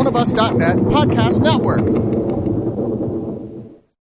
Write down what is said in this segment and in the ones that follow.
oneofus.net podcast network.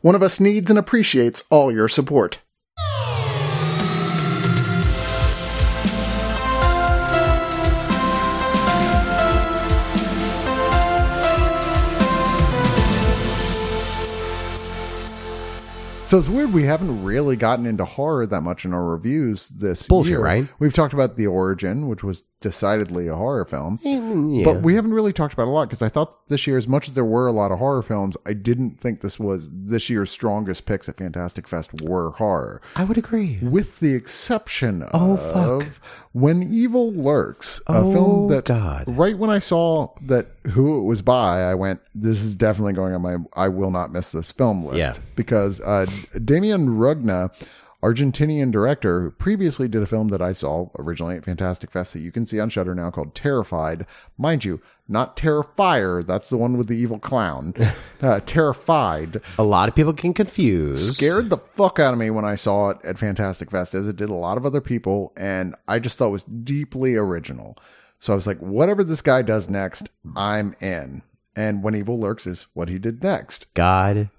One of us needs and appreciates all your support. So it's weird we haven't really gotten into horror that much in our reviews this Bullshit, year. right? We've talked about The Origin, which was decidedly a horror film. Yeah. But we haven't really talked about it a lot because I thought this year, as much as there were a lot of horror films, I didn't think this was this year's strongest picks at Fantastic Fest were horror. I would agree. With the exception Oh, of fuck. When Evil Lurks, a Oh, film that God. right when I saw that who it was by, I went, "This is definitely going on my I will not miss this film list." Yeah. because uh, Demian Rugna, Argentinian director, who previously did a film that I saw originally at Fantastic Fest that you can see on Shudder now called Terrified. Mind you, not Terrifier. That's the one with the evil clown. Uh, Terrified A lot of people can confuse. scared the fuck out of me when I saw it at Fantastic Fest, as it did a lot of other people, and I just thought it was deeply original. So I was like, whatever this guy does next, I'm in. And When Evil Lurks is what he did next. God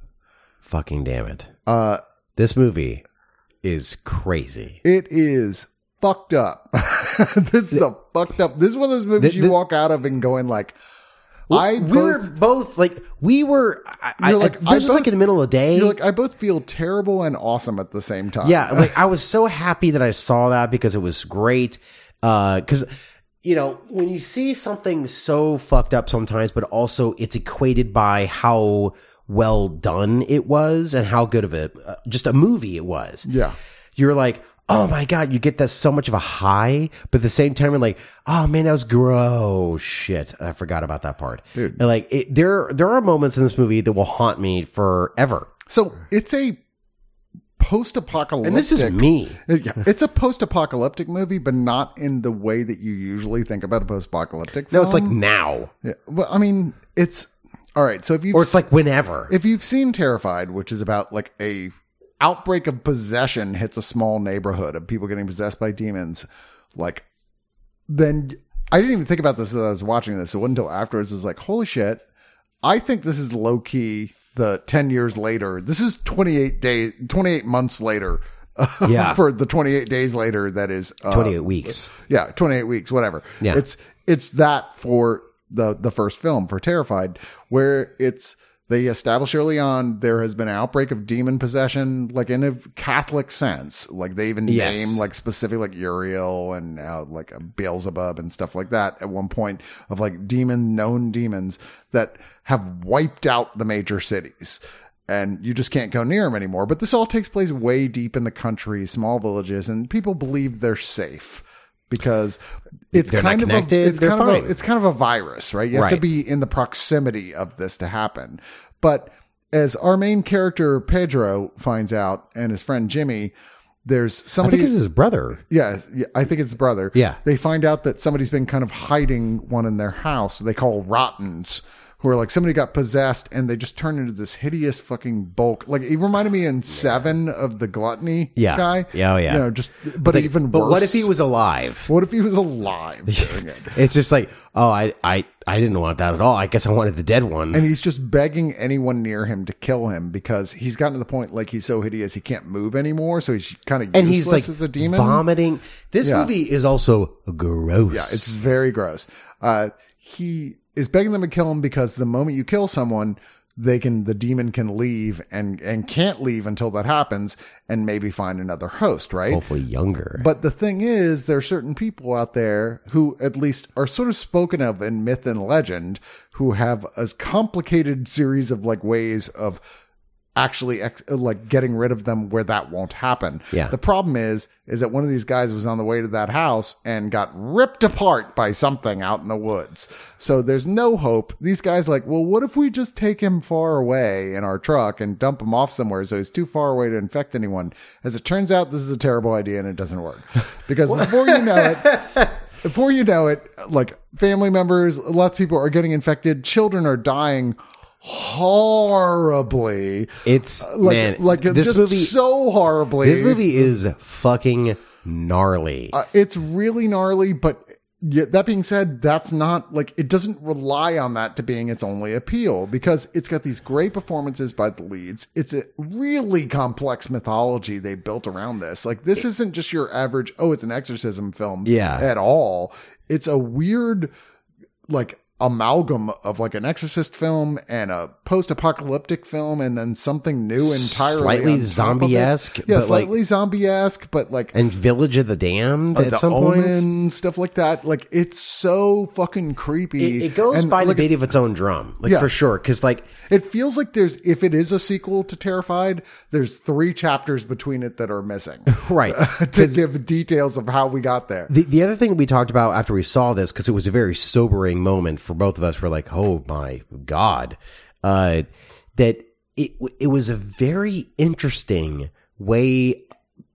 fucking damn it. Uh, This movie is crazy. it is fucked up. this is a fucked up. This is one of those movies you walk out of and going like, I we were both, both like we were. I, I, like, I, I this was like in the middle of the day. you're like, I both feel terrible and awesome at the same time. yeah, like I was so happy that I saw that because it was great. Uh, because you know when you see something so fucked up sometimes, but also it's equated by how well done it was and how good of a uh, just a movie it was. Yeah. you're like, oh my god, you get that so much of a high, but at the same time, you're like, oh man, that was gross. Shit, I forgot about that part, Dude. And like, it, there there are moments in this movie that will haunt me forever. So it's a post-apocalyptic. And this is me. Yeah, it's a post-apocalyptic movie, but not in the way that you usually think about a post-apocalyptic. No, it's like now, Yeah, well, I mean, it's all right. So if you or it's like whenever. if you've seen Terrified, which is about like a outbreak of possession hits a small neighborhood of people getting possessed by demons, like then I didn't even think about this as I was watching this. It wasn't until afterwards it was like, holy shit, I think this is low key the 10 years later. This is 28 days, 28 months later. Yeah. for the 28 days later, that is uh, Twenty eight weeks. yeah, 28 weeks, whatever. Yeah. It's it's that for the the first film for Terrified where it's they establish early on there has been an outbreak of demon possession like in a Catholic sense. Like they even Yes. name like specific like Uriel and uh, like a Beelzebub and stuff like that at one point of like demon known demons that have wiped out the major cities and you just can't go near them anymore. But this all takes place way deep in the country, small villages, and people believe they're safe because it's They're kind of a, it's they're kind of a, it's kind of a virus, right? You have to be in the proximity of this to happen. But as our main character Pedro finds out, and his friend Jimmy, there's somebody. I think it's his brother. Yeah, yeah, I think it's his brother. Yeah. They find out that somebody's been kind of hiding one in their house. They call rottens, who are like somebody got possessed and they just turn into this hideous fucking bulk. Like it reminded me in Seven of the gluttony Yeah. guy. Yeah, oh, yeah. You know, just but Like, even but worse. what if he was alive? What if he was alive it? It's just like, oh, I, I, I didn't want that at all. I guess I wanted the dead one. And he's just begging anyone near him to kill him because he's gotten to the point like he's so hideous he can't move anymore. So he's kind of and he's like as a demon. vomiting. This Yeah. movie is also gross. Yeah, it's very gross. Uh, he is begging them to kill him because the moment you kill someone, they can the demon can leave and and can't leave until that happens and maybe find another host, right? hopefully younger. But the thing is, there are certain people out there who at least are sort of spoken of in myth and legend who have a complicated series of like ways of actually ex- like getting rid of them where that won't happen. Yeah. The problem is, is that one of these guys was on the way to that house and got ripped apart by something out in the woods. So there's no hope. These guys like, well, what if we just take him far away in our truck and dump him off somewhere so he's too far away to infect anyone? As it turns out, this is a terrible idea and it doesn't work because before you know it, before you know it, like family members, lots of people are getting infected. Children are dying horribly. It's Like, man, like this just movie. so horribly. This movie is fucking gnarly. Uh, it's really gnarly, but yeah, that being said, that's not like it doesn't rely on that to being its only appeal because it's got these great performances by the leads. It's a really complex mythology they built around this. Like this isn't just your average, oh, it's an exorcism film Yeah. at all. It's a weird like amalgam of like an exorcist film and a post-apocalyptic film and then something new entirely Slightly on top of it. zombie-esque, yeah but, like- slightly zombie-esque but like and Village of the Damned uh, at the some Omen, points. stuff like that. Like it's so fucking creepy. It, it goes And, by the like, beat of its own drum, like Yeah. for sure. Because like It feels like there's if it is a sequel to Terrified, there's three chapters between it that are missing right, to give details of how we got there. The the other thing we talked about after we saw this because it was a very sobering moment for both of us. We're like, oh my god, uh, that it it was a very interesting way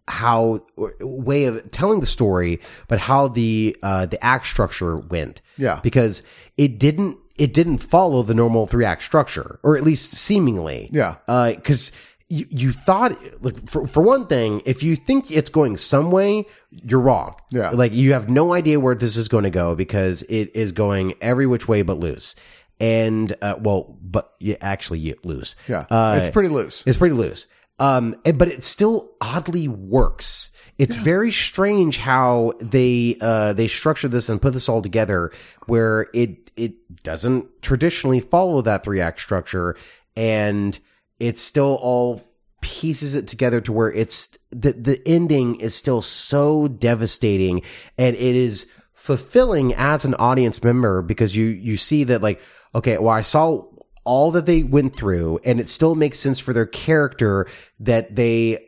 how way of telling the story, but how the uh, the act structure went. Yeah. because it didn't it didn't follow the normal three act structure, or at least seemingly. Yeah. because. You, you thought like for for one thing, if you think it's going some way, you're wrong. Yeah. Like you have no idea where this is going to go because it is going every which way but loose. And uh, well, but you actually you loose. Yeah, Uh, it's pretty loose. it's pretty loose. Um, but it still oddly works. It's very strange how they uh they structure this and put this all together where it it doesn't traditionally follow that three act structure and it still all pieces it together to where it's the the ending is still so devastating and it is fulfilling as an audience member because you you see that like okay well I saw all that they went through and it still makes sense for their character that they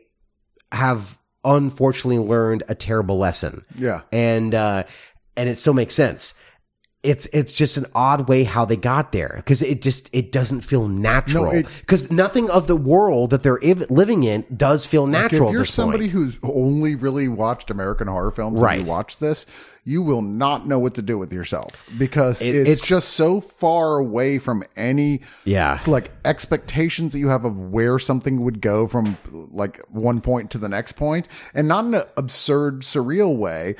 have unfortunately learned a terrible lesson Yeah. and uh and it still makes sense it's it's just an odd way how they got there because it just it doesn't feel natural because nothing of the world that they're iv- living in does feel natural if you're somebody point. who's only really watched American horror films Right. and you watch this, you will not know what to do with yourself because It- it's, it's- just so far away from any Yeah. like expectations that you have of where something would go from like one point to the next point and not in an absurd surreal way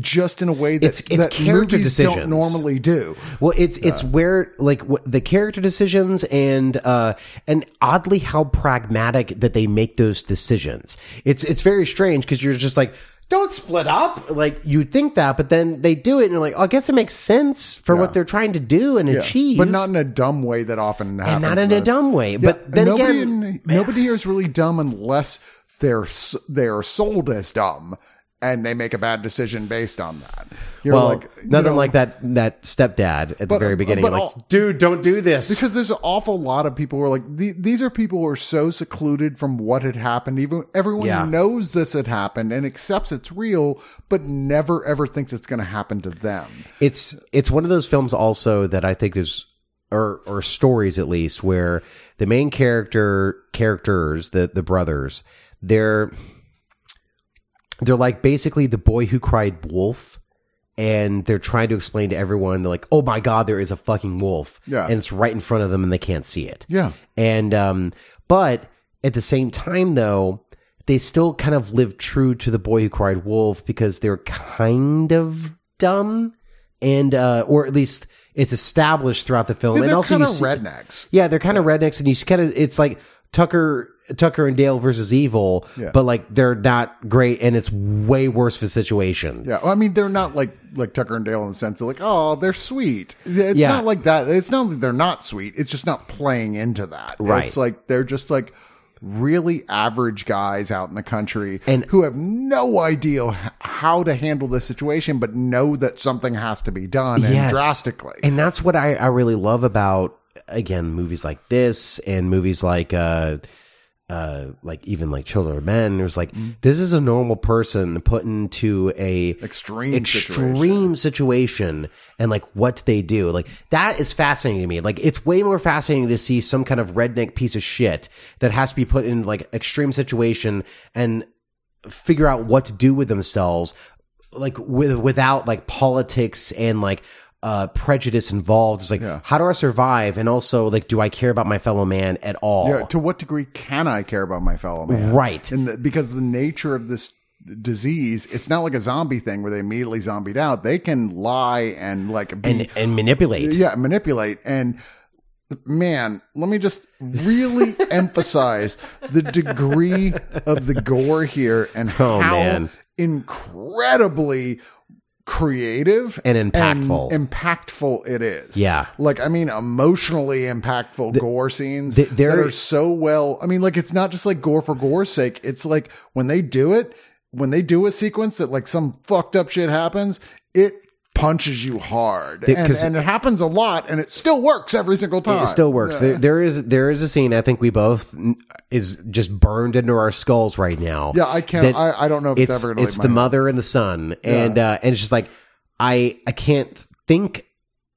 just in a way that, It's- it's that character movies decisions. don't normally do. Well, it's it's where like the character decisions and uh and oddly how pragmatic that they make those decisions. It's it's very strange because you're just like don't split up. Like you'd think that, but then they do it and you're like oh, I guess it makes sense for what they're trying to do and achieve, but not in a dumb way that often happens. and not in a dumb way. But then nobody again, in- nobody here is really dumb unless they're they're sold as dumb and they make a bad decision based on that. You're well, like you nothing know, like that that stepdad at the very beginning, but like all- dude, don't do this. because there's an awful lot of people who are like these are people who are so secluded from what had happened. Even everyone Yeah. knows this had happened and accepts it's real, but never ever thinks it's going to happen to them. it's it's one of those films also that I think is or or stories at least where the main character characters the the brothers they're they're like basically the boy who cried wolf and they're trying to explain to everyone they're like oh my god there is a fucking wolf Yeah. and it's right in front of them and they can't see it Yeah. and um but at the same time though they still kind of live true to the boy who cried wolf because they're kind of dumb and uh or at least it's established throughout the film and they're also kind you of see, rednecks. yeah they're kind of rednecks and you kind of it's like tucker tucker and dale versus evil Yeah. but like they're not great and it's way worse of a situation Yeah, well, I mean, they're not like like Tucker and Dale in the sense of like, oh, they're sweet. It's Yeah. not like that. It's not that they're not sweet. It's just not playing into that. Right. It's like they're just like really average guys out in the country And- who have no idea how to handle this situation, but know that something has to be done and Yes. drastically. And that's what I, I really love about again movies like this and movies like uh uh, like even like children or men. It was like Mm-hmm. this is a normal person put into a Extreme, extreme situation. situation. and like what they do. Like that is fascinating to me. Like it's way more fascinating to see some kind of redneck piece of shit that has to be put in like extreme situation and figure out what to do with themselves like with without like politics and like uh prejudice involved. It's like Yeah. how do I survive and also like do I care about my fellow man at all? Yeah, to what degree can I care about my fellow man? Right. And the, because the nature of this disease, it's not like a zombie thing where they immediately zombied out. They can lie and like be, and and manipulate. yeah, manipulate. And man, let me just really emphasize the degree of the gore here and Oh, how man. incredibly creative And impactful. and impactful it is. Yeah. Like, I mean, emotionally impactful gore scenes the- that are so well. I mean, like, it's not just like gore for gore's sake. It's like when they do it, when they do a sequence that like some fucked up shit happens, it punches you hard. It- and, 'cause- and it happens a lot and it still works every single time. It still works. There, there is there is a scene I think we both is just burned into our skulls right now. Yeah, I can't, that I, I don't know if it's, ever going it's the mother and the son, and uh, and it's just like I I can't think.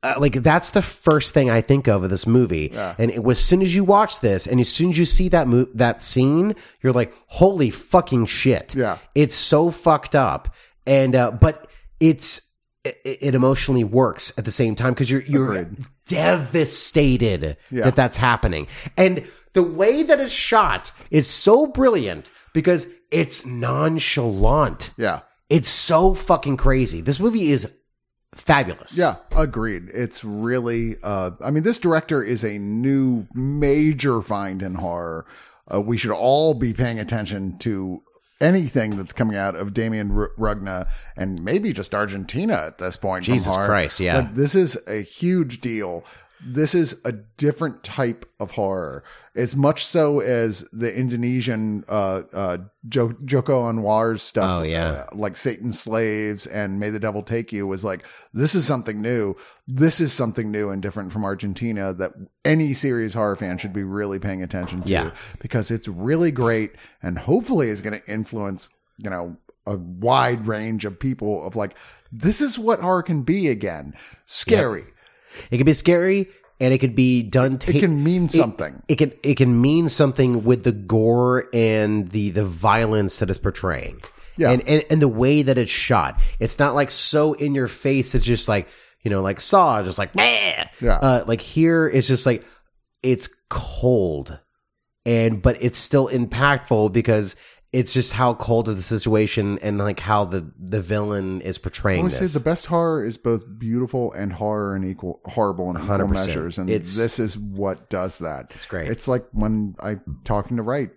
Uh, like that's the first thing I think of of this movie, and it, as soon as you watch this, and as soon as you see that mo- that scene, you're like, "Holy fucking shit!" Yeah. it's so fucked up, and uh, but it's it, it emotionally works at the same time because you're you're devastated Yeah. that that's happening, and the way that it's shot is so brilliant because it's nonchalant. Yeah. It's so fucking crazy. This movie is fabulous. Yeah, agreed. It's really, uh, I mean, this director is a new major find in horror. Uh, we should all be paying attention to anything that's coming out of Demian R- Rugna and maybe just Argentina at this point. Jesus. Christ, yeah. Like, this is a huge deal. This is a different type of horror, as much so as the Indonesian uh, uh, jo- Joko Anwar's stuff. Oh, yeah. uh, like Satan's slaves and May the Devil Take You was like, this is something new. This is something new and different from Argentina that any serious horror fan should be really paying attention to Yeah. because it's really great and hopefully is going to influence, you know, a wide range of people of like, this is what horror can be again. Scary. It could be scary and it could be done ta- It can mean something. it can it can mean something with the gore and the the violence that it's portraying. Yeah. And, and and the way that it's shot. It's not like so in your face it's just like, you know, like Saw, just like Meh! Yeah. Uh like here it's just like it's cold. And but it's still impactful because it's just how cold of the situation and like how the the villain is I portraying always say this. the best horror is both beautiful and horror and equal horrible in equal 100%. measures, and It's- this is what does that. It's great. It's like when I'm talking to Wright.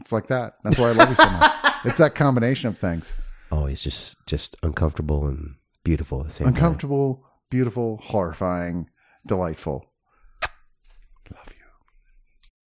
It's like that. That's why I love you so much. it's that combination of things: oh, Always just just uncomfortable and beautiful at the same time. uncomfortable, beautiful, horrifying, delightful. Love you.